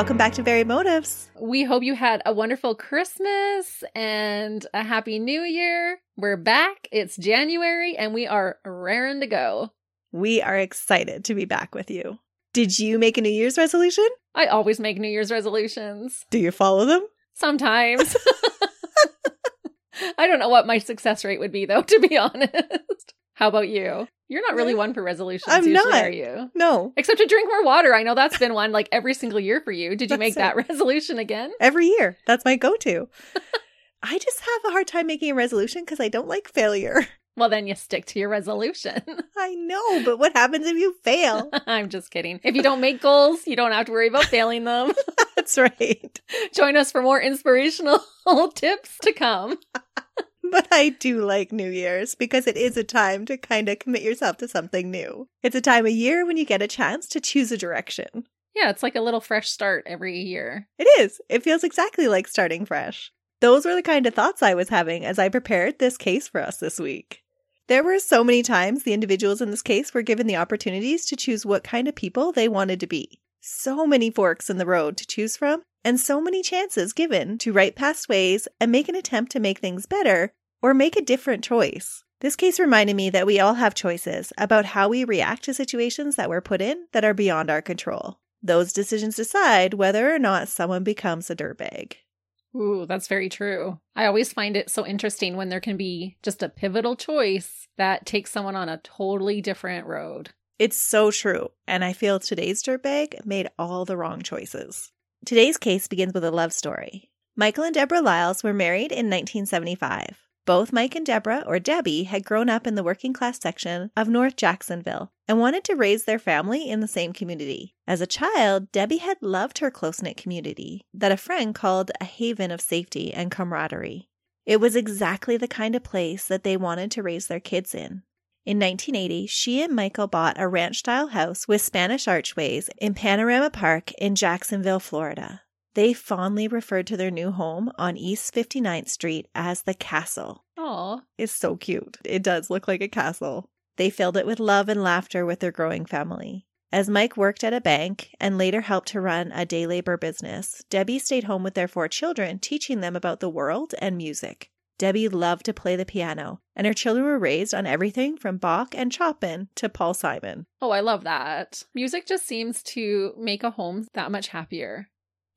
Welcome back to Buried Motives. We hope you had a wonderful Christmas and a happy new year. We're back. It's January and we are raring to go. We are excited to be back with you. Did you make a New Year's resolution? I always make New Year's resolutions. Do you follow them? Sometimes. I don't know what my success rate would be, though, to be honest. How about you? You're not really one for resolutions, I'm usually, not. are you? No, Except to drink more water. I know that's been one like every single year for you. Did you make it. that resolution again? every year. That's my go to. I just have a hard time making a resolution because I don't like failure. Well, then you stick to your resolution. I know, but what happens if you fail? I'm just kidding. If you don't make goals, you don't have to worry about failing them. That's right. Join us for more inspirational tips to come. But I do like New Year's because it is a time to kind of commit yourself to something new. It's a time of year when you get a chance to choose a direction. Yeah, it's like a little fresh start every year. It is. It feels exactly like starting fresh. Those were the kind of thoughts I was having as I prepared this case for us this week. There were so many times the individuals in this case were given the opportunities to choose what kind of people they wanted to be. So many forks in the road to choose from, and so many chances given to right past ways and make an attempt to make things better or make a different choice. This case reminded me that we all have choices about how we react to situations that we're put in that are beyond our control. Those decisions decide whether or not someone becomes a dirtbag. Ooh, that's very true. I always find it so interesting when there can be just a pivotal choice that takes someone on a totally different road. It's so true, and I feel today's dirtbag made all the wrong choices. Today's case begins with a love story. Michael and Deborah Liles were married in 1975. Both Mike and Deborah, or Debbie, had grown up in the working class section of North Jacksonville and wanted to raise their family in the same community. As a child, Debbie had loved her close knit community that a friend called a haven of safety and camaraderie. It was exactly the kind of place that they wanted to raise their kids in. In 1980, she and Michael bought a ranch style house with Spanish archways in Panorama Park in Jacksonville, Florida. They fondly referred to their new home on East 59th Street as the castle. Oh, It's so cute. It does look like a castle. They filled it with love and laughter with their growing family. As Mike worked at a bank and later helped to run a day labor business, Debbie stayed home with their four children, teaching them about the world and music. Debbie loved to play the piano, and her children were raised on everything from Bach and Chopin to Paul Simon. oh, I love that. Music just seems to make a home that much happier.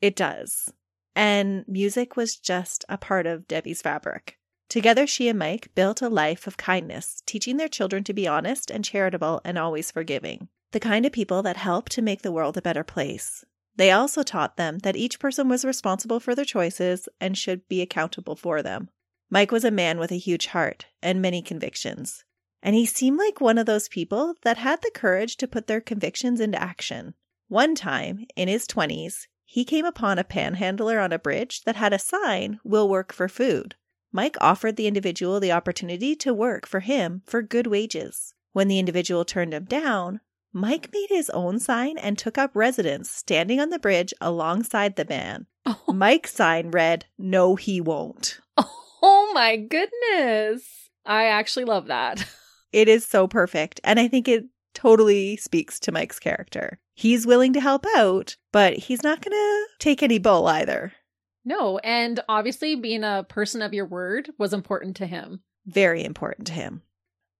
It does. And music was just a part of Debbie's fabric. Together, she and Mike built a life of kindness, teaching their children to be honest and charitable and always forgiving. The kind of people that help to make the world a better place. They also taught them that each person was responsible for their choices and should be accountable for them. Mike was a man with a huge heart and many convictions. And he seemed like one of those people that had the courage to put their convictions into action. One time, in his 20s, he came upon a panhandler on a bridge that had a sign, Will work for food. Mike offered the individual the opportunity to work for him for good wages. When the individual turned him down, Mike made his own sign and took up residence standing on the bridge alongside the man. Oh, Mike's sign read, No, he won't. oh my goodness. I actually love that. It is so perfect. And I think it totally speaks to Mike's character. He's willing to help out, but he's not going to take any bull either. No, and obviously being a person of your word was important to him. Very important to him.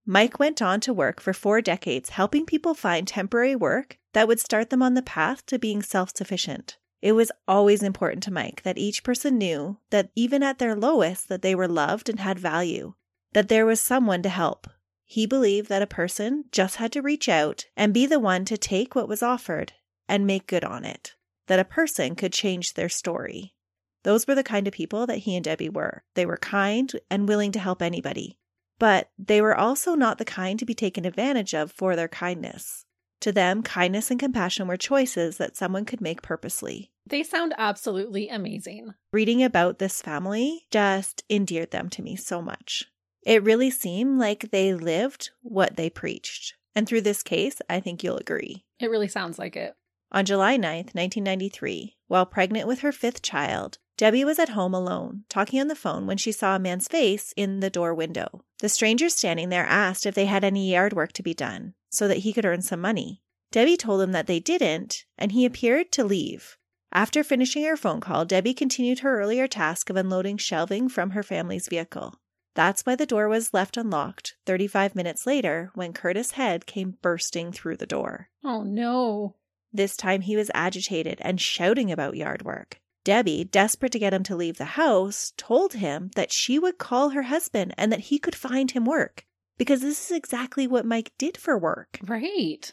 Mike went on to work for four decades helping people find temporary work that would start them on the path to being self sufficient. It was always important to Mike that each person knew that even at their lowest that they were loved and had value, that there was someone to help. He believed that a person just had to reach out and be the one to take what was offered and make good on it, that a person could change their story. Those were the kind of people that he and Debbie were. They were kind and willing to help anybody, but they were also not the kind to be taken advantage of for their kindness. To them, kindness and compassion were choices that someone could make purposely. They sound absolutely amazing. Reading about this family just endeared them to me so much. It really seemed like they lived what they preached. And through this case, I think you'll agree. It really sounds like it. On July 9th, 1993, while pregnant with her fifth child, Debbie was at home alone, talking on the phone when she saw a man's face in the door window. The stranger standing there asked if they had any yard work to be done so that he could earn some money. Debbie told him that they didn't, and he appeared to leave. After finishing her phone call, Debbie continued her earlier task of unloading shelving from her family's vehicle. That's why the door was left unlocked 35 minutes later when Curtis Head came bursting through the door. Oh no. This time he was agitated and shouting about yard work. Debbie, desperate to get him to leave the house, told him that she would call her husband and that he could find him work because this is exactly what Mike did for work. Right.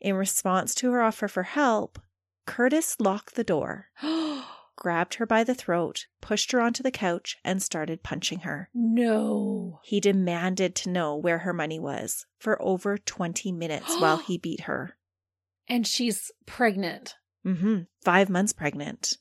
In response to her offer for help, Curtis locked the door, grabbed her by the throat, pushed her onto the couch, and started punching her. no. He demanded to know where her money was for over 20 minutes while he beat her. And she's pregnant. Mm-hmm. Five months pregnant.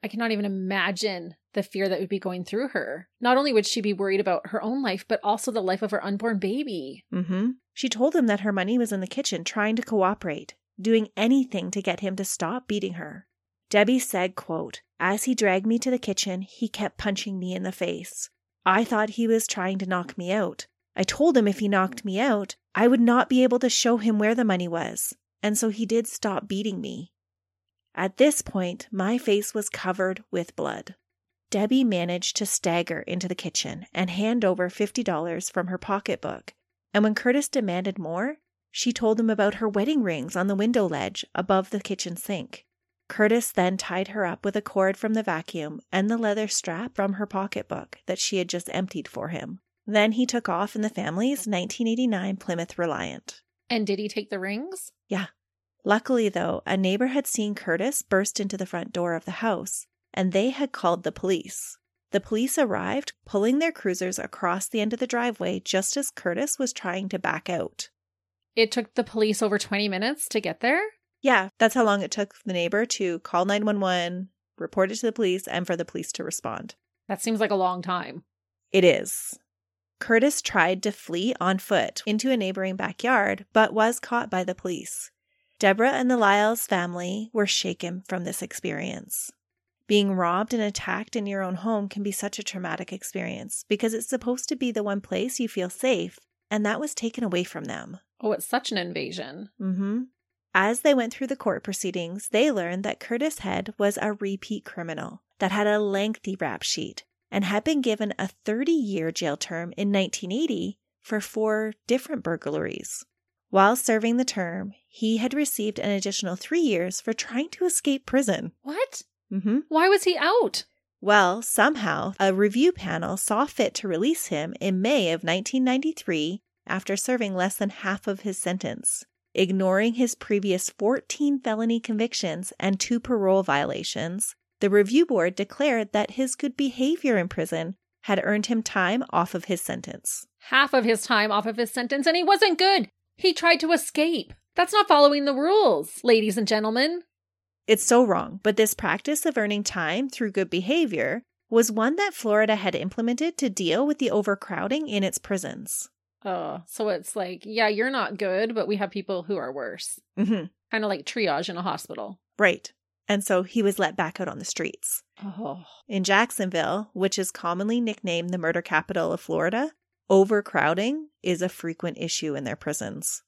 I cannot even imagine the fear that would be going through her. Not only would she be worried about her own life, but also the life of her unborn baby. Mm-hmm. She told him that her money was in the kitchen trying to cooperate, doing anything to get him to stop beating her. Debbie said, quote, As he dragged me to the kitchen, he kept punching me in the face. I thought he was trying to knock me out. I told him if he knocked me out, I would not be able to show him where the money was. And so he did stop beating me. At this point, my face was covered with blood. Debbie managed to stagger into the kitchen and hand over $50 from her pocketbook. And when Curtis demanded more, she told him about her wedding rings on the window ledge above the kitchen sink. Curtis then tied her up with a cord from the vacuum and the leather strap from her pocketbook that she had just emptied for him. Then he took off in the family's 1989 Plymouth Reliant. And did he take the rings? Yeah. Luckily, though, a neighbor had seen Curtis burst into the front door of the house, and they had called the police. The police arrived, pulling their cruisers across the end of the driveway just as Curtis was trying to back out. It took the police over 20 minutes to get there? Yeah, that's how long it took the neighbor to call 911, report it to the police, and for the police to respond. That seems like a long time. It is. Curtis tried to flee on foot into a neighboring backyard, but was caught by the police. Deborah and the Liles family were shaken from this experience. Being robbed and attacked in your own home can be such a traumatic experience because it's supposed to be the one place you feel safe, and that was taken away from them. Oh, it's such an invasion. Mm hmm As they went through the court proceedings, they learned that Curtis Head was a repeat criminal that had a lengthy rap sheet and had been given a 30 year jail term in 1980 for four different burglaries. While serving the term, he had received an additional three years for trying to escape prison. What? hmm Why was he out? Well, somehow, a review panel saw fit to release him in May of 1993 after serving less than half of his sentence. Ignoring his previous 14 felony convictions and two parole violations, the review board declared that his good behavior in prison had earned him time off of his sentence. Half of his time off of his sentence, and he wasn't good. He tried to escape. That's not following the rules, ladies and gentlemen. It's so wrong, but this practice of earning time through good behavior was one that Florida had implemented to deal with the overcrowding in its prisons. Oh, so it's like, yeah, you're not good, but we have people who are worse. hmm Kind of like triage in a hospital. Right. And so he was let back out on the streets. Oh, In Jacksonville, which is commonly nicknamed the murder capital of Florida, overcrowding is a frequent issue in their prisons.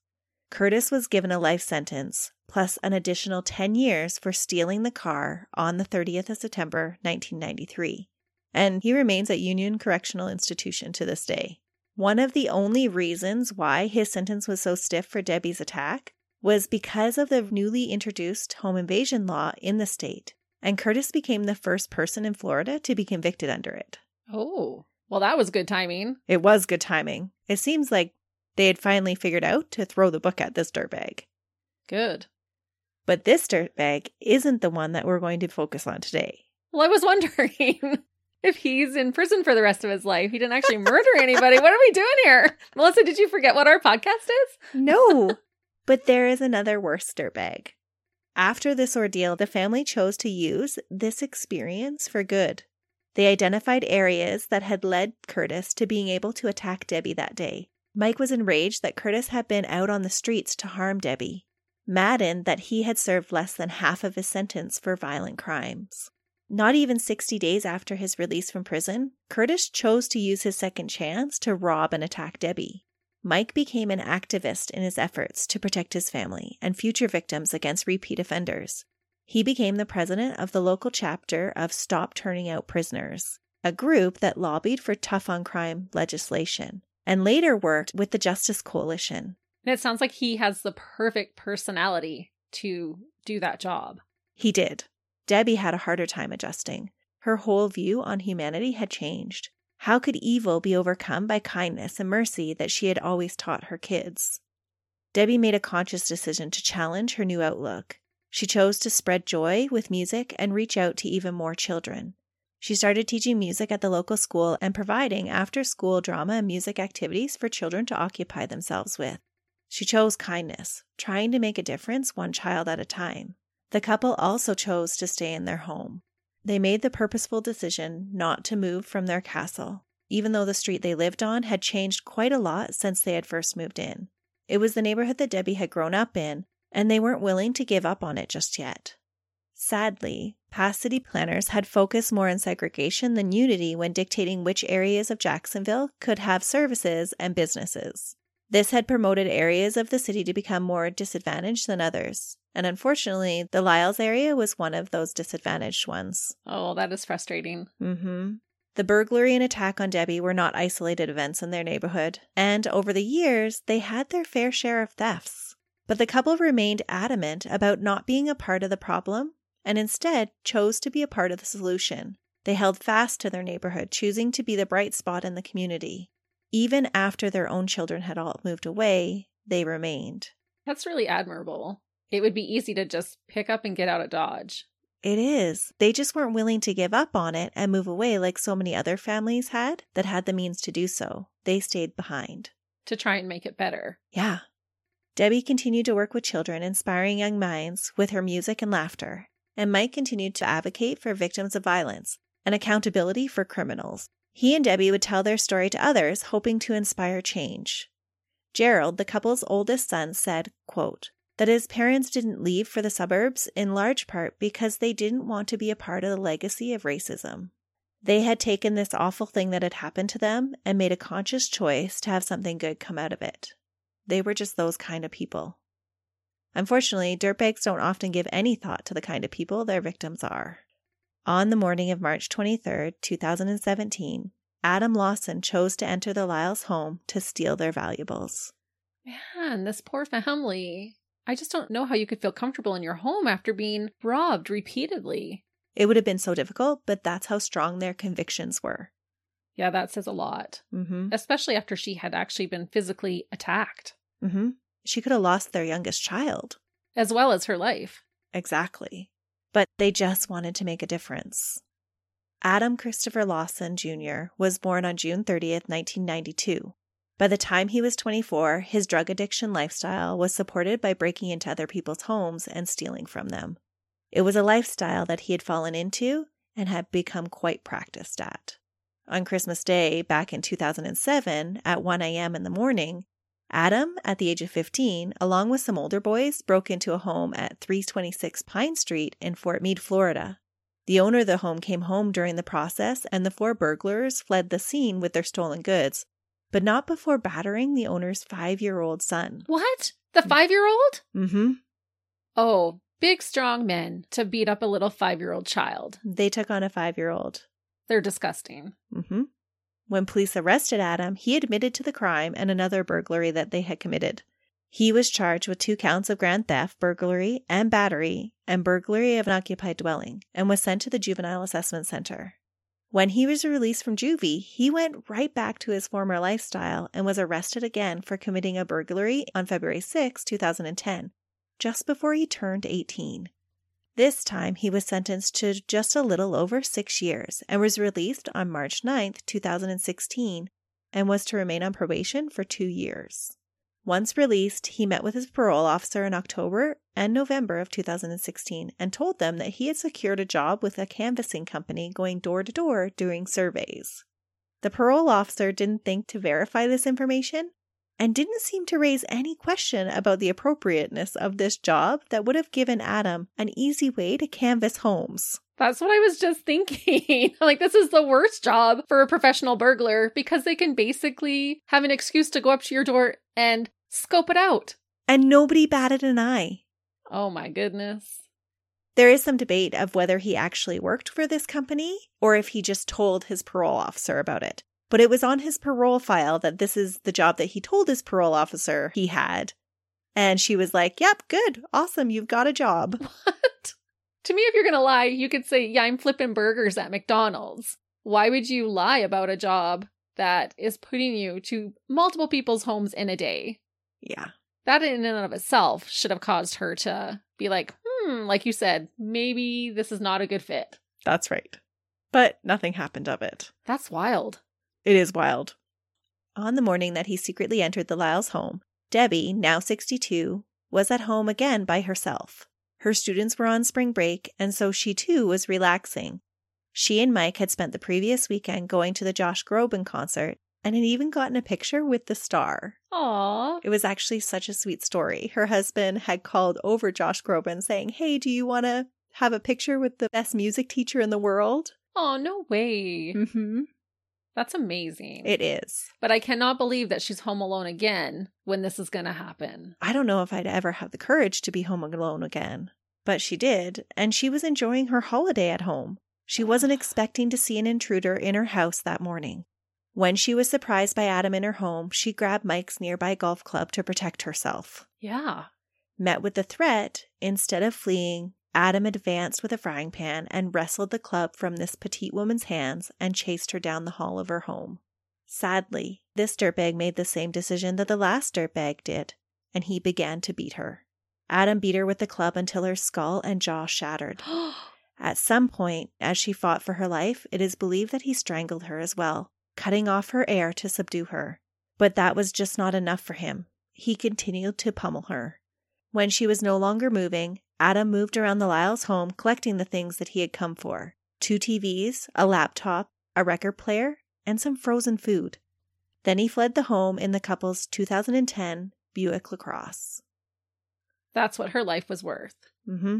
Curtis was given a life sentence, plus an additional 10 years for stealing the car on the 30th of September, 1993. And he remains at Union Correctional Institution to this day. One of the only reasons why his sentence was so stiff for Debbie's attack was because of the newly introduced home invasion law in the state, and Curtis became the first person in Florida to be convicted under it. oh. Well, that was good timing. It was good timing. It seems like they had finally figured out to throw the book at this dirtbag. Good. But this dirtbag isn't the one that we're going to focus on today. Well, I was wondering if he's in prison for the rest of his life. He didn't actually murder anybody. What are we doing here? Melissa, did you forget what our podcast is? No, But there is another worse dirtbag. After this ordeal, the family chose to use this experience for good. They identified areas that had led Curtis to being able to attack Debbie that day. Mike was enraged that Curtis had been out on the streets to harm Debbie, maddened that he had served less than half of his sentence for violent crimes. Not even 60 days after his release from prison, Curtis chose to use his second chance to rob and attack Debbie. Mike became an activist in his efforts to protect his family and future victims against repeat offenders. He became the president of the local chapter of Stop Turning Out Prisoners, a group that lobbied for tough on crime legislation, and later worked with the Justice Coalition. And it sounds like he has the perfect personality to do that job. He did. Debbie had a harder time adjusting. Her whole view on humanity had changed. How could evil be overcome by kindness and mercy that she had always taught her kids? Debbie made a conscious decision to challenge her new outlook. She chose to spread joy with music and reach out to even more children. She started teaching music at the local school and providing after school drama and music activities for children to occupy themselves with. She chose kindness, trying to make a difference one child at a time. The couple also chose to stay in their home. They made the purposeful decision not to move from their castle, even though the street they lived on had changed quite a lot since they had first moved in. It was the neighborhood that Debbie had grown up in, and they weren't willing to give up on it just yet. Sadly, past city planners had focused more on segregation than unity when dictating which areas of Jacksonville could have services and businesses. This had promoted areas of the city to become more disadvantaged than others. And unfortunately, the Liles area was one of those disadvantaged ones. Oh, that is frustrating. Mm-hmm. The burglary and attack on Debbie were not isolated events in their neighborhood, and over the years, they had their fair share of thefts. But the couple remained adamant about not being a part of the problem and instead chose to be a part of the solution. They held fast to their neighborhood, choosing to be the bright spot in the community. Even after their own children had all moved away, they remained. That's really admirable. It would be easy to just pick up and get out of Dodge. It is. They just weren't willing to give up on it and move away like so many other families had that had the means to do so. They stayed behind. To try and make it better. Yeah. Debbie continued to work with children, inspiring young minds with her music and laughter. And Mike continued to advocate for victims of violence and accountability for criminals. He and Debbie would tell their story to others, hoping to inspire change. Gerald, the couple's oldest son, said, quote, that his parents didn't leave for the suburbs in large part because they didn't want to be a part of the legacy of racism. They had taken this awful thing that had happened to them and made a conscious choice to have something good come out of it. They were just those kind of people. Unfortunately, dirtbags don't often give any thought to the kind of people their victims are. On the morning of March 23, 2017, Adam Lawson chose to enter the Liles home to steal their valuables. Man, this poor family. I just don't know how you could feel comfortable in your home after being robbed repeatedly. It would have been so difficult, but that's how strong their convictions were. Yeah, that says a lot. Mm-hmm. Especially after she had actually been physically attacked. Mm-hmm. She could have lost their youngest child. As well as her life. Exactly. But they just wanted to make a difference. Adam Christopher Lawson Jr. was born on June 30th, 1992. By the time he was 24, his drug addiction lifestyle was supported by breaking into other people's homes and stealing from them. It was a lifestyle that he had fallen into and had become quite practiced at. On Christmas Day, back in 2007, at 1 a.m. in the morning, Adam, at the age of 15, along with some older boys, broke into a home at 326 Pine Street in Fort Meade, Florida. The owner of the home came home during the process, and the four burglars fled the scene with their stolen goods, but not before battering the owner's five year old son. What? The five year old? Mm hmm. Oh, big, strong men to beat up a little five year old child. They took on a five year old. They're disgusting. Mm hmm. When police arrested Adam, he admitted to the crime and another burglary that they had committed. He was charged with two counts of grand theft, burglary, and battery, and burglary of an occupied dwelling, and was sent to the Juvenile Assessment Center. When he was released from juvie, he went right back to his former lifestyle and was arrested again for committing a burglary on February 6, 2010, just before he turned 18. This time, he was sentenced to just a little over six years and was released on March 9, 2016, and was to remain on probation for two years. Once released, he met with his parole officer in October and November of 2016 and told them that he had secured a job with a canvassing company going door to door doing surveys. The parole officer didn't think to verify this information and didn't seem to raise any question about the appropriateness of this job that would have given Adam an easy way to canvass homes. That's what I was just thinking. like, this is the worst job for a professional burglar because they can basically have an excuse to go up to your door and scope it out. And nobody batted an eye. Oh my goodness. There is some debate of whether he actually worked for this company or if he just told his parole officer about it. But it was on his parole file that this is the job that he told his parole officer he had. And she was like, Yep, good. Awesome. You've got a job. What? To me, if you're going to lie, you could say, Yeah, I'm flipping burgers at McDonald's. Why would you lie about a job that is putting you to multiple people's homes in a day? Yeah. That in and of itself should have caused her to be like, hmm, like you said, maybe this is not a good fit. That's right. But nothing happened of it. That's wild. It is wild. On the morning that he secretly entered the Liles home, Debbie, now 62, was at home again by herself. Her students were on spring break, and so she too was relaxing. She and Mike had spent the previous weekend going to the Josh Groban concert and had even gotten a picture with the star. Aw. It was actually such a sweet story. Her husband had called over Josh Groban saying, Hey, do you want to have a picture with the best music teacher in the world? Oh, no way. Mm-hmm. That's amazing. It is. but I cannot believe that she's home alone again when this is going to happen. I don't know if I'd ever have the courage to be home alone again. But she did, and she was enjoying her holiday at home. She wasn't expecting to see an intruder in her house that morning. When she was surprised by Adam in her home, she grabbed Mike's nearby golf club to protect herself. Yeah. Met with the threat, instead of fleeing, Adam advanced with a frying pan and wrestled the club from this petite woman's hands and chased her down the hall of her home. Sadly, this dirtbag made the same decision that the last dirtbag did, and he began to beat her. Adam beat her with the club until her skull and jaw shattered. At some point, as she fought for her life, it is believed that he strangled her as well, cutting off her air to subdue her. But that was just not enough for him. He continued to pummel her. When she was no longer moving, Adam moved around the Liles home collecting the things that he had come for two TVs, a laptop, a record player, and some frozen food. Then he fled the home in the couple's 2010 Buick LaCrosse. That's what her life was worth. Mm-hmm.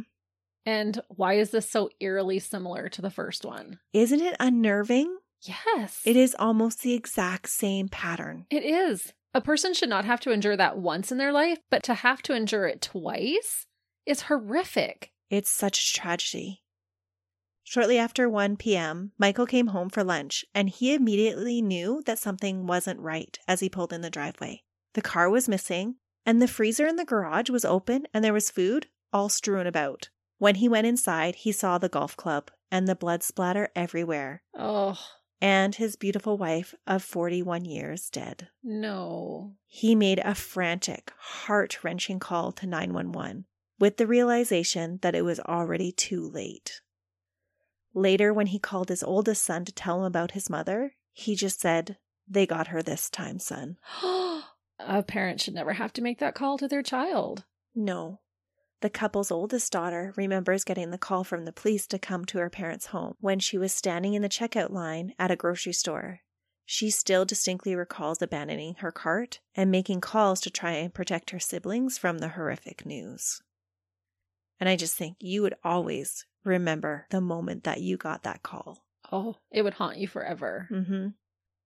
And why is this so eerily similar to the first one? Isn't it unnerving? Yes. It is almost the exact same pattern. It is. A person should not have to endure that once in their life, but to have to endure it twice is horrific. It's such a tragedy. Shortly after 1 p.m., Michael came home for lunch and he immediately knew that something wasn't right as he pulled in the driveway. The car was missing, and the freezer in the garage was open and there was food all strewn about. When he went inside, he saw the golf club and the blood splatter everywhere, Oh, and his beautiful wife of 41 years dead. no. He made a frantic, heart wrenching call to 911 with the realization that it was already too late. Later, when he called his oldest son to tell him about his mother, he just said, They got her this time, son. A parent should never have to make that call to their child. No. The couple's oldest daughter remembers getting the call from the police to come to her parents' home when she was standing in the checkout line at a grocery store. She still distinctly recalls abandoning her cart and making calls to try and protect her siblings from the horrific news. And I just think you would always remember the moment that you got that call. Oh, it would haunt you forever. Mm-hmm.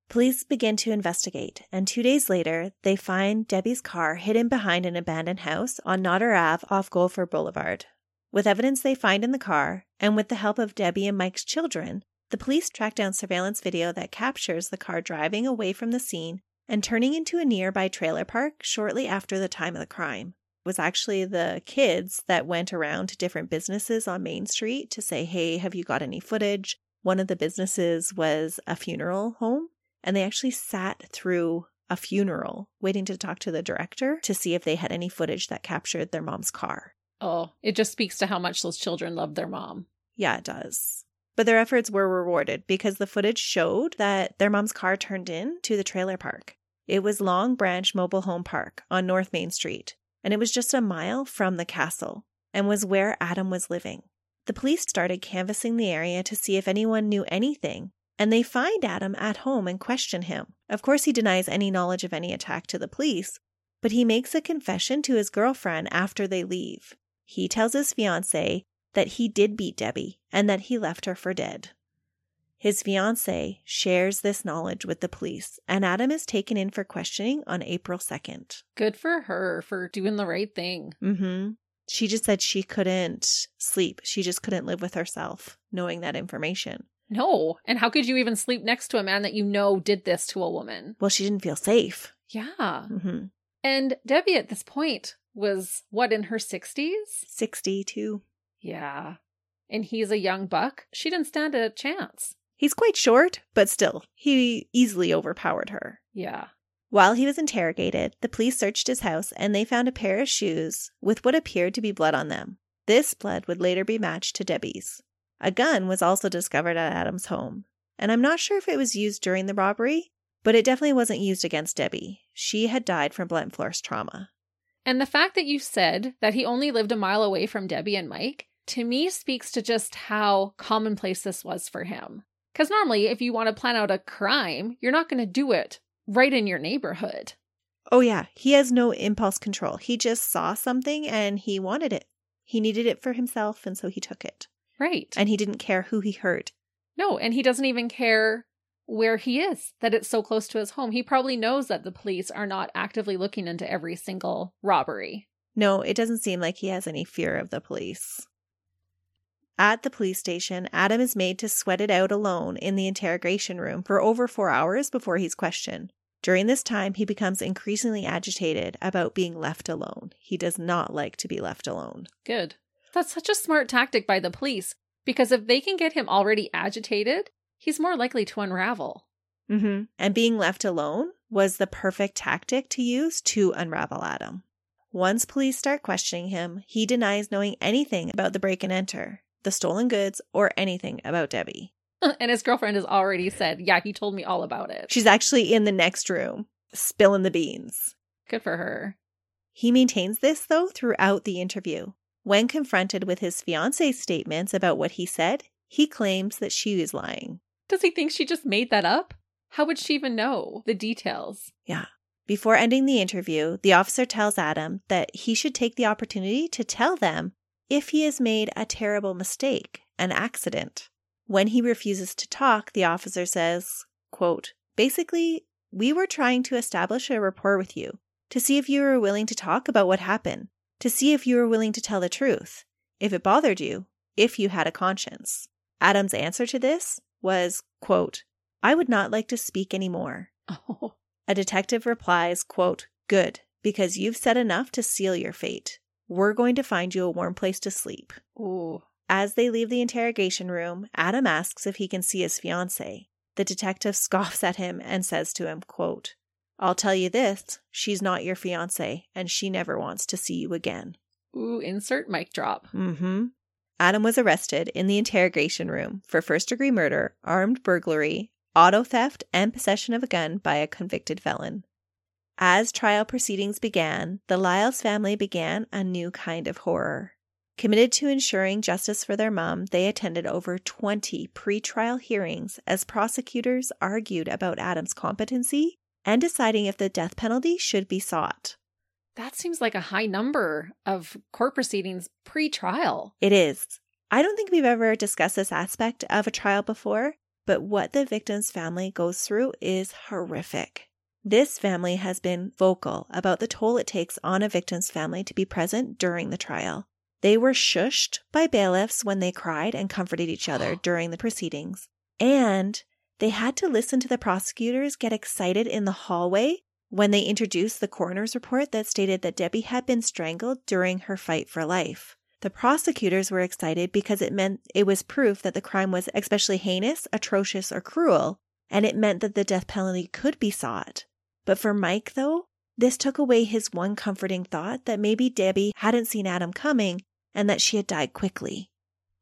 Police begin to investigate, and two days later, they find Debbie's car hidden behind an abandoned house on Nodder Ave off Golfair Boulevard. With evidence they find in the car, and with the help of Debbie and Mike's children, the police track down surveillance video that captures the car driving away from the scene and turning into a nearby trailer park shortly after the time of the crime. Was actually the kids that went around to different businesses on Main Street to say, Hey, have you got any footage? One of the businesses was a funeral home and they actually sat through a funeral waiting to talk to the director to see if they had any footage that captured their mom's car. Oh, it just speaks to how much those children love their mom. Yeah, it does. But their efforts were rewarded because the footage showed that their mom's car turned in to the trailer park. It was Long Branch Mobile Home Park on North Main Street, and it was just a mile from the castle and was where Adam was living. The police started canvassing the area to see if anyone knew anything, and they find Adam at home and question him. Of course, he denies any knowledge of any attack to the police, but he makes a confession to his girlfriend after they leave. He tells his fiancee that he did beat Debbie and that he left her for dead. His fiancee shares this knowledge with the police, and Adam is taken in for questioning on April 2nd. Good for her for doing the right thing. Mm-hmm. She just said she couldn't sleep. She just couldn't live with herself knowing that information. No. And how could you even sleep next to a man that you know did this to a woman? Well, she didn't feel safe. Yeah. Mm-hmm. And Debbie at this point was what in her 60s? 62. Yeah. And he's a young buck. She didn't stand a chance. He's quite short, but still, he easily overpowered her. Yeah. While he was interrogated, the police searched his house and they found a pair of shoes with what appeared to be blood on them. This blood would later be matched to Debbie's. A gun was also discovered at Adam's home, and I'm not sure if it was used during the robbery, but it definitely wasn't used against Debbie. She had died from blunt force trauma. And the fact that you said that he only lived a mile away from Debbie and Mike, to me speaks to just how commonplace this was for him. Because normally, if you want to plan out a crime, you're not going to do it right in your neighborhood. Oh, yeah, he has no impulse control. He just saw something and he wanted it. He needed it for himself, and so he took it. Right. And he didn't care who he hurt. no, and he doesn't even care where he is, that it's so close to his home. He probably knows that the police are not actively looking into every single robbery. No, it doesn't seem like he has any fear of the police. At the police station, Adam is made to sweat it out alone in the interrogation room for over four hours before he's questioned. During this time, he becomes increasingly agitated about being left alone. He does not like to be left alone. Good. That's such a smart tactic by the police because if they can get him already agitated, he's more likely to unravel. Mm-hmm. And being left alone was the perfect tactic to use to unravel Adam. Once police start questioning him, he denies knowing anything about the break and enter, the stolen goods, or anything about Debbie. and his girlfriend has already said, Yeah, he told me all about it. She's actually in the next room, spilling the beans. Good for her. He maintains this, though, throughout the interview. When confronted with his fiance's statements about what he said, he claims that she is lying. Does he think she just made that up? How would she even know the details? Yeah. Before ending the interview, the officer tells Adam that he should take the opportunity to tell them if he has made a terrible mistake, an accident. When he refuses to talk, the officer says, quote, Basically, we were trying to establish a rapport with you to see if you were willing to talk about what happened, to see if you were willing to tell the truth, if it bothered you, if you had a conscience. Adam's answer to this was, quote, I would not like to speak anymore. Oh, A detective replies, quote, Good, because you've said enough to seal your fate. We're going to find you a warm place to sleep. ooh. As they leave the interrogation room, Adam asks if he can see his fiancee. The detective scoffs at him and says to him, quote, I'll tell you this, she's not your fiancee, and she never wants to see you again. Ooh, insert mic drop. Mm-hmm. Adam was arrested in the interrogation room for first degree murder, armed burglary, auto theft, and possession of a gun by a convicted felon. As trial proceedings began, the Liles family began a new kind of horror. Committed to ensuring justice for their mom, they attended over 20 pretrial hearings as prosecutors argued about Adam's competency and deciding if the death penalty should be sought. That seems like a high number of court proceedings pre trial. It is. I don't think we've ever discussed this aspect of a trial before, but what the victim's family goes through is horrific. This family has been vocal about the toll it takes on a victim's family to be present during the trial. They were shushed by bailiffs when they cried and comforted each other during the proceedings. And they had to listen to the prosecutors get excited in the hallway when they introduced the coroner's report that stated that Debbie had been strangled during her fight for life. The prosecutors were excited because it meant it was proof that the crime was especially heinous, atrocious, or cruel, and it meant that the death penalty could be sought. But for Mike, though, this took away his one comforting thought that maybe Debbie hadn't seen Adam coming and that she had died quickly.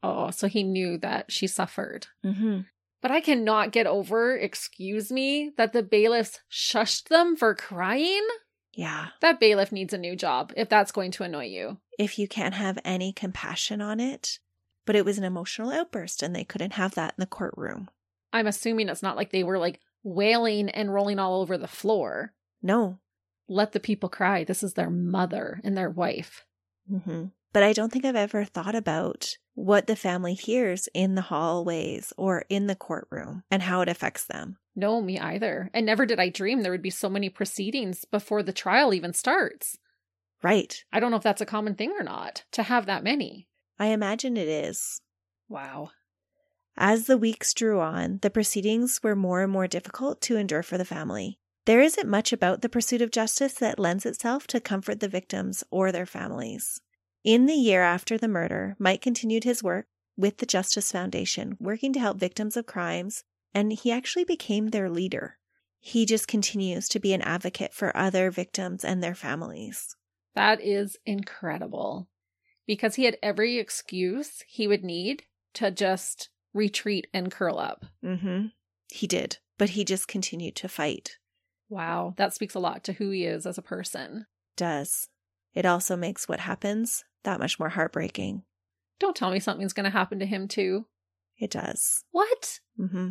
Oh, so he knew that she suffered. Mm-hmm. But I cannot get over, excuse me, that the bailiffs shushed them for crying. Yeah. That bailiff needs a new job if that's going to annoy you. If you can't have any compassion on it, but it was an emotional outburst and they couldn't have that in the courtroom. I'm assuming it's not like they were like wailing and rolling all over the floor. No. Let the people cry. This is their mother and their wife. hmm But I don't think I've ever thought about what the family hears in the hallways or in the courtroom and how it affects them. No, me either. And never did I dream there would be so many proceedings before the trial even starts. Right. I don't know if that's a common thing or not to have that many. I imagine it is. Wow. As the weeks drew on, the proceedings were more and more difficult to endure for the family. There isn't much about the pursuit of justice that lends itself to comfort the victims or their families. In the year after the murder, Mike continued his work with the Justice Foundation, working to help victims of crimes, and he actually became their leader. He just continues to be an advocate for other victims and their families. That is incredible. Because he had every excuse he would need to just retreat and curl up. Mm-hmm. He did, but he just continued to fight. Wow, that speaks a lot to who he is as a person. Does. It also makes what happens that much more heartbreaking. Don't tell me something's going to happen to him too. It does. What? hmm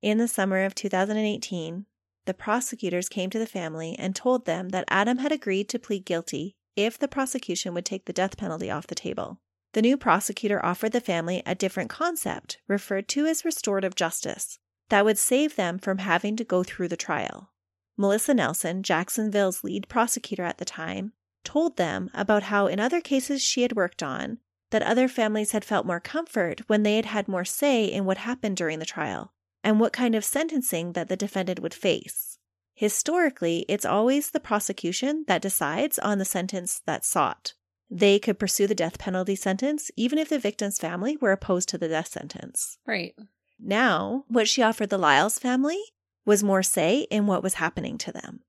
In the summer of 2018, the prosecutors came to the family and told them that Adam had agreed to plead guilty if the prosecution would take the death penalty off the table. The new prosecutor offered the family a different concept, referred to as restorative justice, that would save them from having to go through the trial. Melissa Nelson, Jacksonville's lead prosecutor at the time, told them about how in other cases she had worked on, that other families had felt more comfort when they had had more say in what happened during the trial and what kind of sentencing that the defendant would face. Historically, it's always the prosecution that decides on the sentence that's sought. They could pursue the death penalty sentence even if the victim's family were opposed to the death sentence. Right. Now, what she offered the Liles family was more say in what was happening to them.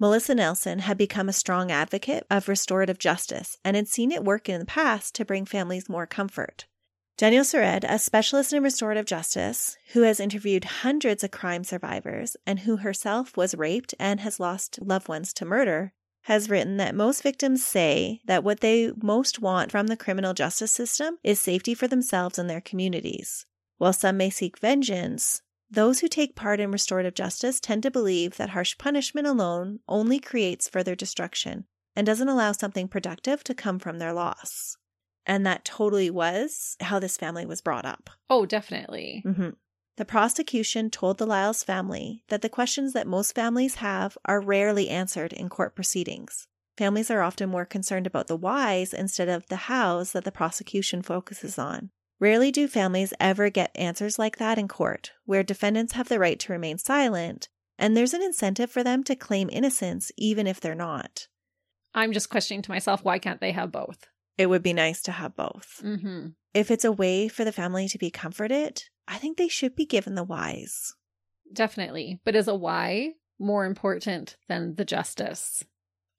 Melissa Nelson had become a strong advocate of restorative justice and had seen it work in the past to bring families more comfort. Danielle Sered, a specialist in restorative justice who has interviewed hundreds of crime survivors and who herself was raped and has lost loved ones to murder, has written that most victims say that what they most want from the criminal justice system is safety for themselves and their communities. While some may seek vengeance, those who take part in restorative justice tend to believe that harsh punishment alone only creates further destruction and doesn't allow something productive to come from their loss. And that totally was how this family was brought up. Oh, definitely. hmm The prosecution told the Liles family that the questions that most families have are rarely answered in court proceedings. Families are often more concerned about the whys instead of the hows that the prosecution focuses on. Rarely do families ever get answers like that in court, where defendants have the right to remain silent, and there's an incentive for them to claim innocence even if they're not. I'm just questioning to myself why can't they have both? It would be nice to have both. Mm-hmm. If it's a way for the family to be comforted, I think they should be given the whys. Definitely. But is a why more important than the justice?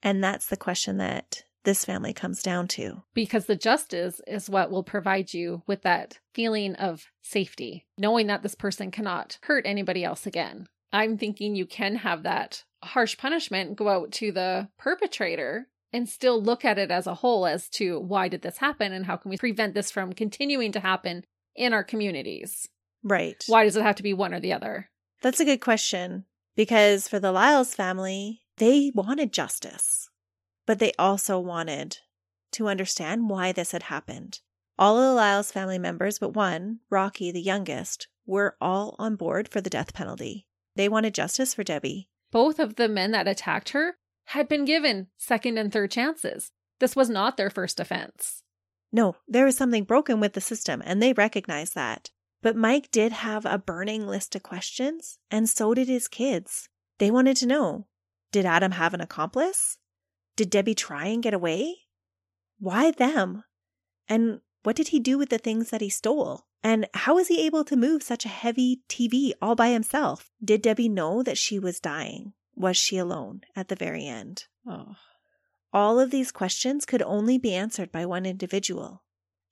And that's the question that this family comes down to. Because the justice is what will provide you with that feeling of safety, knowing that this person cannot hurt anybody else again. I'm thinking you can have that harsh punishment go out to the perpetrator and still look at it as a whole as to why did this happen and how can we prevent this from continuing to happen in our communities? Right. Why does it have to be one or the other? That's a good question because for the Liles family, they wanted justice, but they also wanted to understand why this had happened. All of the Liles family members, but one, Rocky, the youngest, were all on board for the death penalty. They wanted justice for Debbie. Both of the men that attacked her had been given second and third chances. This was not their first offense. No, there was something broken with the system, and they recognized that. But Mike did have a burning list of questions, and so did his kids. They wanted to know did Adam have an accomplice? Did Debbie try and get away? Why them? And what did he do with the things that he stole? And how was he able to move such a heavy TV all by himself? Did Debbie know that she was dying? Was she alone at the very end? Oh. All of these questions could only be answered by one individual.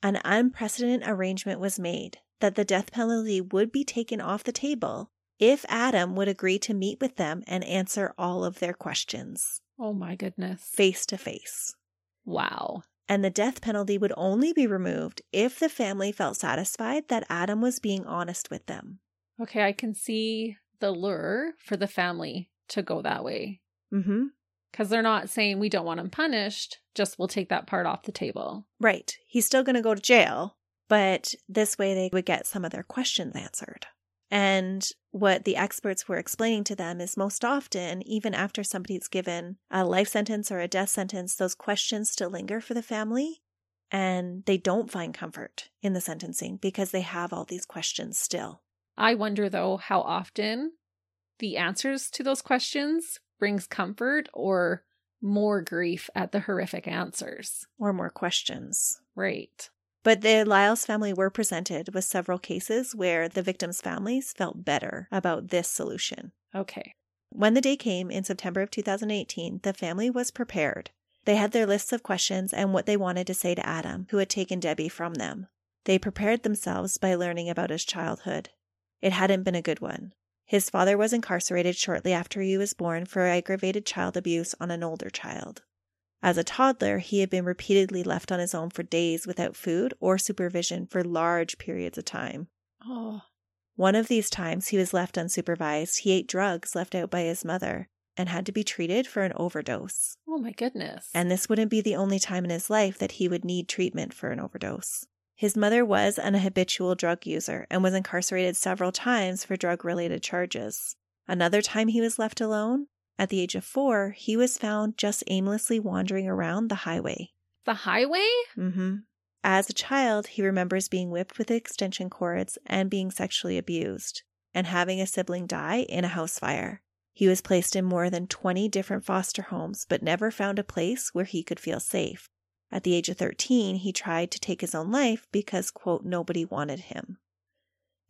An unprecedented arrangement was made that the death penalty would be taken off the table if Adam would agree to meet with them and answer all of their questions Oh my goodness. face to face. Wow. And the death penalty would only be removed if the family felt satisfied that Adam was being honest with them. Okay, I can see the lure for the family to go that way. Mm-hmm. Because they're not saying we don't want him punished, just we'll take that part off the table. Right. He's still going to go to jail, but this way they would get some of their questions answered. And what the experts were explaining to them is most often, even after somebody's given a life sentence or a death sentence, those questions still linger for the family. And they don't find comfort in the sentencing because they have all these questions still. I wonder though how often the answers to those questions brings comfort or more grief at the horrific answers. Or more questions. Right. But the Liles family were presented with several cases where the victims' families felt better about this solution. Okay. When the day came in September of 2018, the family was prepared. They had their lists of questions and what they wanted to say to Adam, who had taken Debbie from them. They prepared themselves by learning about his childhood. It hadn't been a good one. His father was incarcerated shortly after he was born for aggravated child abuse on an older child. As a toddler, he had been repeatedly left on his own for days without food or supervision for large periods of time. Oh, One of these times he was left unsupervised. He ate drugs left out by his mother and had to be treated for an overdose. oh my goodness. And this wouldn't be the only time in his life that he would need treatment for an overdose. His mother was an habitual drug user and was incarcerated several times for drug related charges. Another time he was left alone, at the age of four, he was found just aimlessly wandering around the highway. the highway? Mm-hmm. As a child, he remembers being whipped with extension cords and being sexually abused, and having a sibling die in a house fire. He was placed in more than 20 different foster homes, but never found a place where he could feel safe. At the age of 13, he tried to take his own life because, quote, nobody wanted him.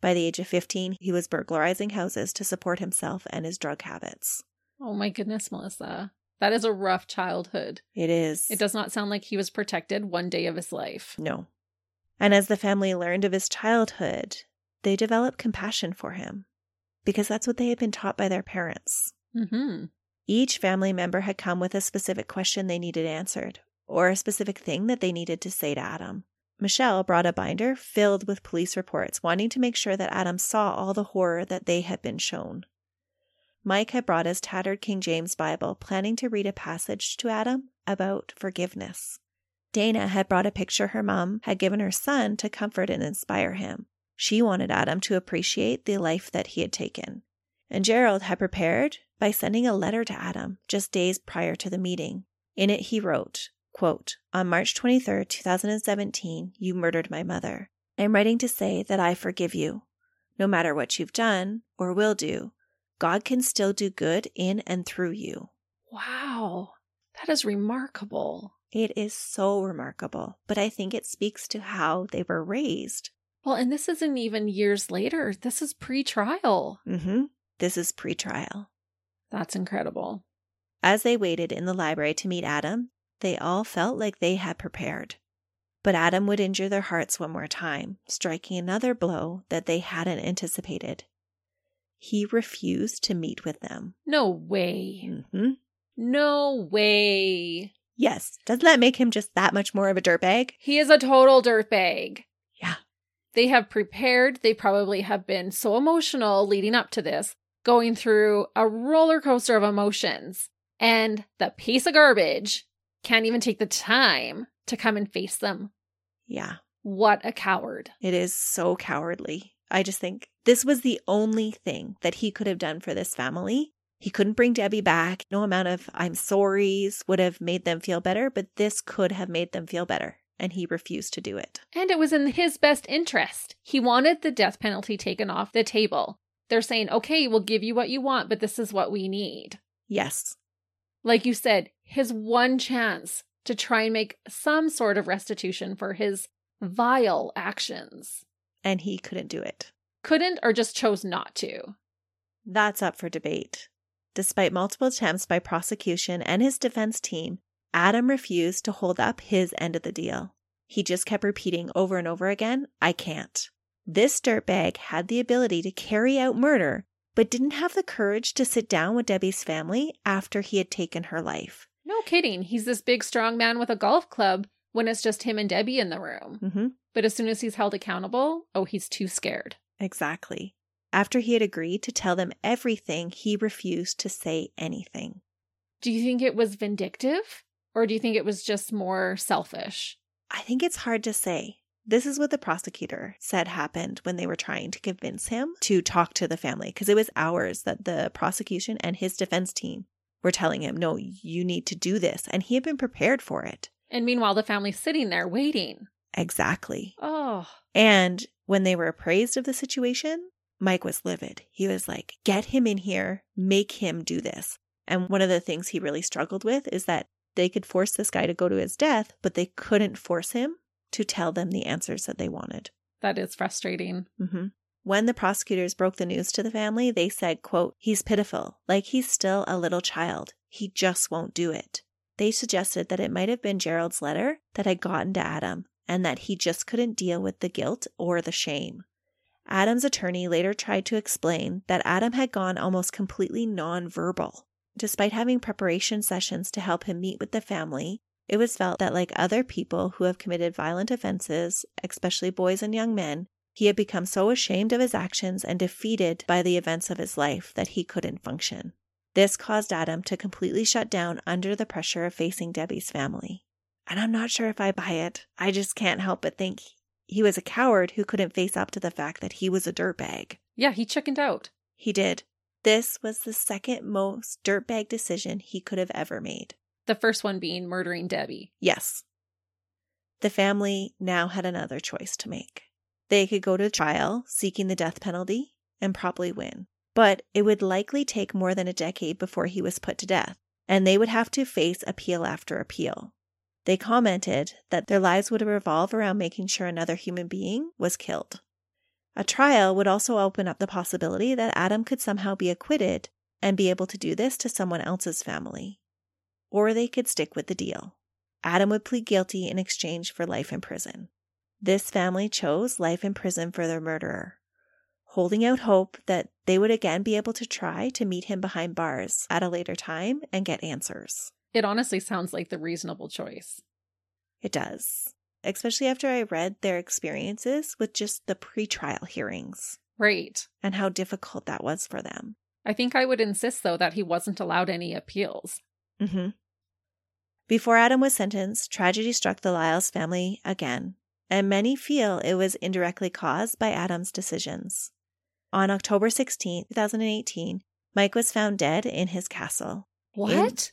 By the age of 15, he was burglarizing houses to support himself and his drug habits. Oh my goodness, Melissa. That is a rough childhood. It is. It does not sound like he was protected one day of his life. No. And as the family learned of his childhood, they developed compassion for him because that's what they had been taught by their parents. Mm-hmm. Each family member had come with a specific question they needed answered or a specific thing that they needed to say to Adam. Michelle brought a binder filled with police reports, wanting to make sure that Adam saw all the horror that they had been shown. Mike had brought his tattered King James Bible, planning to read a passage to Adam about forgiveness. Dana had brought a picture her mom had given her son to comfort and inspire him. She wanted Adam to appreciate the life that he had taken. And Gerald had prepared by sending a letter to Adam just days prior to the meeting. In it, he wrote, quote, On March 23rd, 2017, you murdered my mother. I am writing to say that I forgive you. No matter what you've done or will do, God can still do good in and through you. Wow. That is remarkable. It is so remarkable, but I think it speaks to how they were raised. Well, and this isn't even years later. This is pre trial. Mm-hmm. This is pre-trial. That's incredible. As they waited in the library to meet Adam, they all felt like they had prepared. But Adam would injure their hearts one more time, striking another blow that they hadn't anticipated. He refused to meet with them. No way. hmm No way. Yes, doesn't that make him just that much more of a dirtbag? He is a total dirtbag. Yeah. They have prepared. They probably have been so emotional leading up to this, going through a roller coaster of emotions. And the piece of garbage can't even take the time to come and face them. Yeah, What a coward. it is so cowardly. I just think this was the only thing that he could have done for this family. He couldn't bring Debbie back. No amount of I'm sorry's would have made them feel better, but this could have made them feel better. And he refused to do it. And it was in his best interest. He wanted the death penalty taken off the table. They're saying, okay, we'll give you what you want, but this is what we need. Yes. Like you said, his one chance to try and make some sort of restitution for his vile actions. And he couldn't do it. Couldn't or just chose not to. That's up for debate. Despite multiple attempts by prosecution and his defense team, Adam refused to hold up his end of the deal. He just kept repeating over and over again, I can't. This dirtbag had the ability to carry out murder, but didn't have the courage to sit down with Debbie's family after he had taken her life. No kidding. He's this big, strong man with a golf club when it's just him and Debbie in the room. Mm-hmm. But as soon as he's held accountable, oh, he's too scared. Exactly. After he had agreed to tell them everything, he refused to say anything. Do you think it was vindictive? Or do you think it was just more selfish? I think it's hard to say. This is what the prosecutor said happened when they were trying to convince him to talk to the family, because it was hours that the prosecution and his defense team were telling him, no, you need to do this. And he had been prepared for it. And meanwhile, the family's sitting there waiting. Exactly. Oh, And when they were appraised of the situation, Mike was livid. He was like, get him in here, make him do this. And one of the things he really struggled with is that they could force this guy to go to his death, but they couldn't force him to tell them the answers that they wanted. that is frustrating. hmm When the prosecutors broke the news to the family, they said, quote, he's pitiful, like he's still a little child. He just won't do it. They suggested that it might have been Gerald's letter that had gotten to Adam and that he just couldn't deal with the guilt or the shame. Adam's attorney later tried to explain that Adam had gone almost completely nonverbal. Despite having preparation sessions to help him meet with the family, it was felt that, like other people who have committed violent offenses, especially boys and young men, he had become so ashamed of his actions and defeated by the events of his life that he couldn't function. This caused Adam to completely shut down under the pressure of facing Debbie's family. And I'm not sure if I buy it. I just can't help but think he was a coward who couldn't face up to the fact that he was a dirtbag. Yeah, he chickened out. He did. This was the second most dirtbag decision he could have ever made. The first one being murdering Debbie. Yes. The family now had another choice to make. They could go to trial seeking the death penalty and probably win, but it would likely take more than a decade before he was put to death, and they would have to face appeal after appeal. They commented that their lives would revolve around making sure another human being was killed. A trial would also open up the possibility that Adam could somehow be acquitted and be able to do this to someone else's family. Or they could stick with the deal. Adam would plead guilty in exchange for life in prison. This family chose life in prison for their murderer, holding out hope that they would again be able to try to meet him behind bars at a later time and get answers. It honestly sounds like the reasonable choice. It does, especially after I read their experiences with just the pretrial hearings Right. and how difficult that was for them. I think I would insist, though, that he wasn't allowed any appeals. hmm Before Adam was sentenced, tragedy struck the Liles family again, and many feel it was indirectly caused by Adam's decisions. On October 16, 2018, Mike was found dead in his castle. What?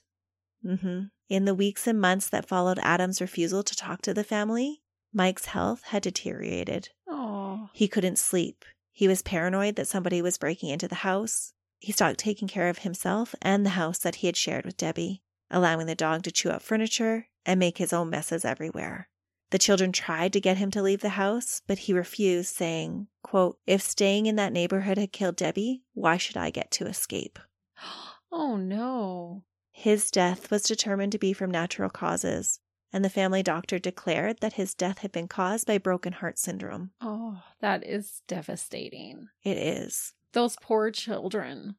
hmm In the weeks and months that followed Adam's refusal to talk to the family, Mike's health had deteriorated. Oh. He couldn't sleep. He was paranoid that somebody was breaking into the house. He stopped taking care of himself and the house that he had shared with Debbie, allowing the dog to chew up furniture and make his own messes everywhere. The children tried to get him to leave the house, but he refused, saying, quote, If staying in that neighborhood had killed Debbie, why should I get to escape? Oh, no. His death was determined to be from natural causes, and the family doctor declared that his death had been caused by broken heart syndrome. Oh, that is devastating. It is. Those poor children.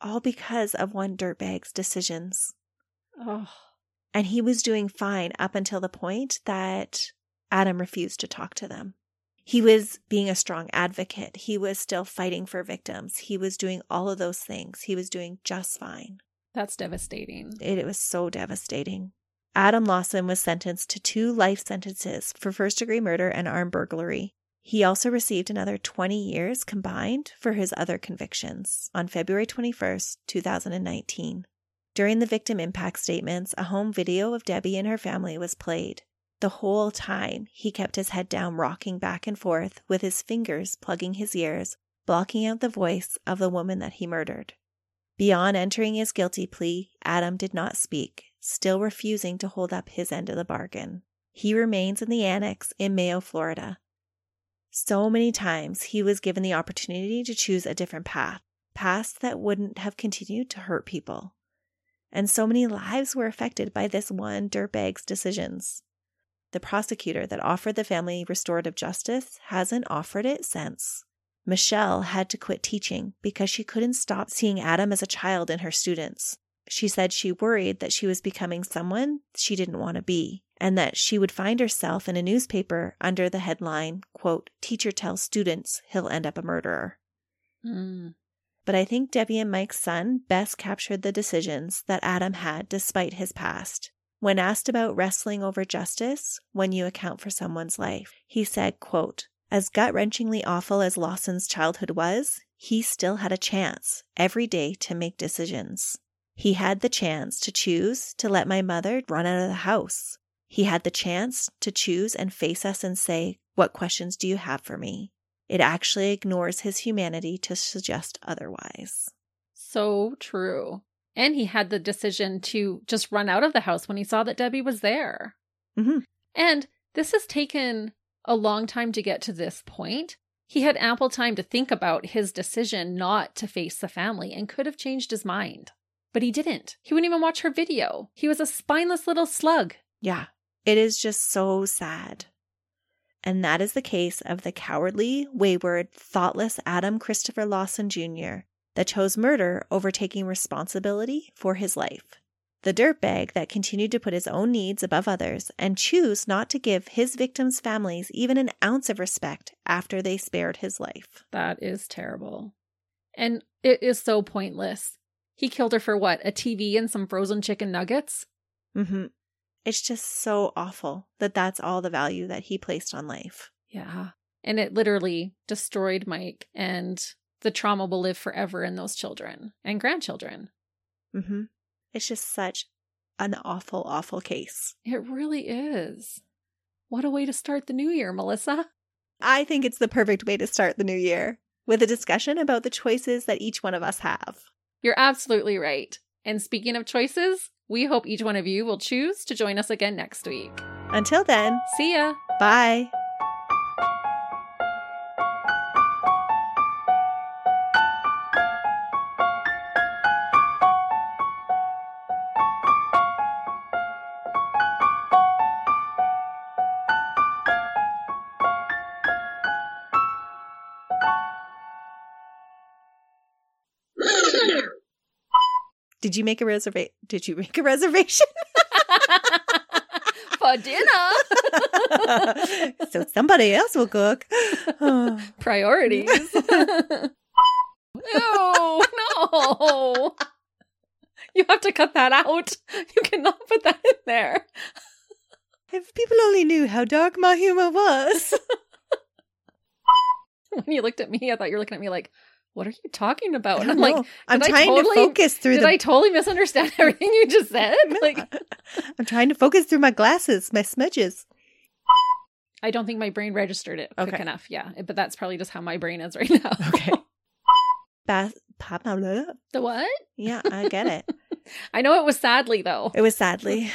All because of one dirtbag's decisions. Oh, And he was doing fine up until the point that Adam refused to talk to them. He was being a strong advocate. He was still fighting for victims. He was doing all of those things. He was doing just fine. that's devastating. It, it was so devastating. Adam Lawson was sentenced to two life sentences for first degree murder and armed burglary. He also received another 20 years combined for his other convictions on February 21st, 2019. During the victim impact statements, a home video of Debbie and her family was played. The whole time, he kept his head down, rocking back and forth, with his fingers plugging his ears, blocking out the voice of the woman that he murdered. Beyond entering his guilty plea, Adam did not speak, still refusing to hold up his end of the bargain. He remains in the annex in Mayo, Florida. So many times he was given the opportunity to choose a different path, paths that wouldn't have continued to hurt people. And so many lives were affected by this one dirtbag's decisions. the prosecutor that offered the family restorative justice hasn't offered it since. Michelle had to quit teaching because she couldn't stop seeing Adam as a child in her students. She said she worried that she was becoming someone she didn't want to be, and that she would find herself in a newspaper under the headline, quote, Teacher tells students he'll end up a murderer. Mm. But I think Debbie and Mike's son best captured the decisions that Adam had despite his past. When asked about wrestling over justice when you account for someone's life, he said, quote, as gut wrenchingly awful as Lawson's childhood was, he still had a chance every day to make decisions. He had the chance to choose to let my mother run out of the house. He had the chance to choose and face us and say, What questions do you have for me? It actually ignores his humanity to suggest otherwise. So true. And he had the decision to just run out of the house when he saw that Debbie was there. Mhm. And this has taken a long time to get to this point. He had ample time to think about his decision not to face the family and could have changed his mind. But he didn't. He wouldn't even watch her video. He was a spineless little slug. Yeah, it is just so sad. And that is the case of the cowardly, wayward, thoughtless Adam Christopher Lawson Jr. that chose murder over taking responsibility for his life. The dirtbag that continued to put his own needs above others and choose not to give his victims' families even an ounce of respect after they spared his life. That is terrible. And it is so pointless. He killed her for what? A TV and some frozen chicken nuggets? hmm It's just so awful that that's all the value that he placed on life. Yeah. And it literally destroyed Mike, and the trauma will live forever in those children and grandchildren. Mm-hmm. It's just such an awful, awful case. It really is. What a way to start the new year, Melissa. I think it's the perfect way to start the new year with a discussion about the choices that each one of us have. You're absolutely right. And speaking of choices, we hope each one of you will choose to join us again next week. Until then, See ya. bye. Did you make a reservation? Did you make a reservation? For dinner. so somebody else will cook. Priorities. Ew, no. You have to cut that out. You cannot put that in there. if people only knew how dark my humor was. When you looked at me, I thought you were looking at me like, what are you talking about? And I'm don't like. I'm trying totally- to focus through did the. I totally misunderstand everything you just said? No, Like, I'm trying to focus through my glasses, my smudges. I don't think my brain registered it quick enough. Yeah, but that's probably just how my brain is right now. Okay. Ba- pa- blah, blah. the what? Yeah, I get it. I know it was sadly though. It was sadly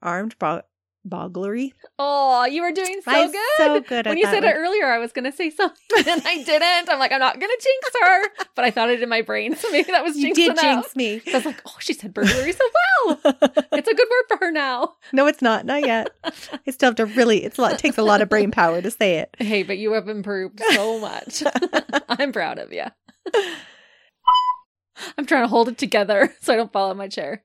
armed bo- bogglery. Oh, you were doing so I'm good. so good at when you said one. it earlier, I was going to say something and I didn't. I'm like, I'm not going to jinx her, but I thought it in my brain, so maybe that was You did jinx me. I was like, oh, she said burglary so well. It's a good word for her now. no, it's not. Not yet. I still have to really. It's a lot. It takes a lot of brain power to say it. Hey, but you have improved so much. I'm proud of you. I'm trying to hold it together so I don't fall out of my chair.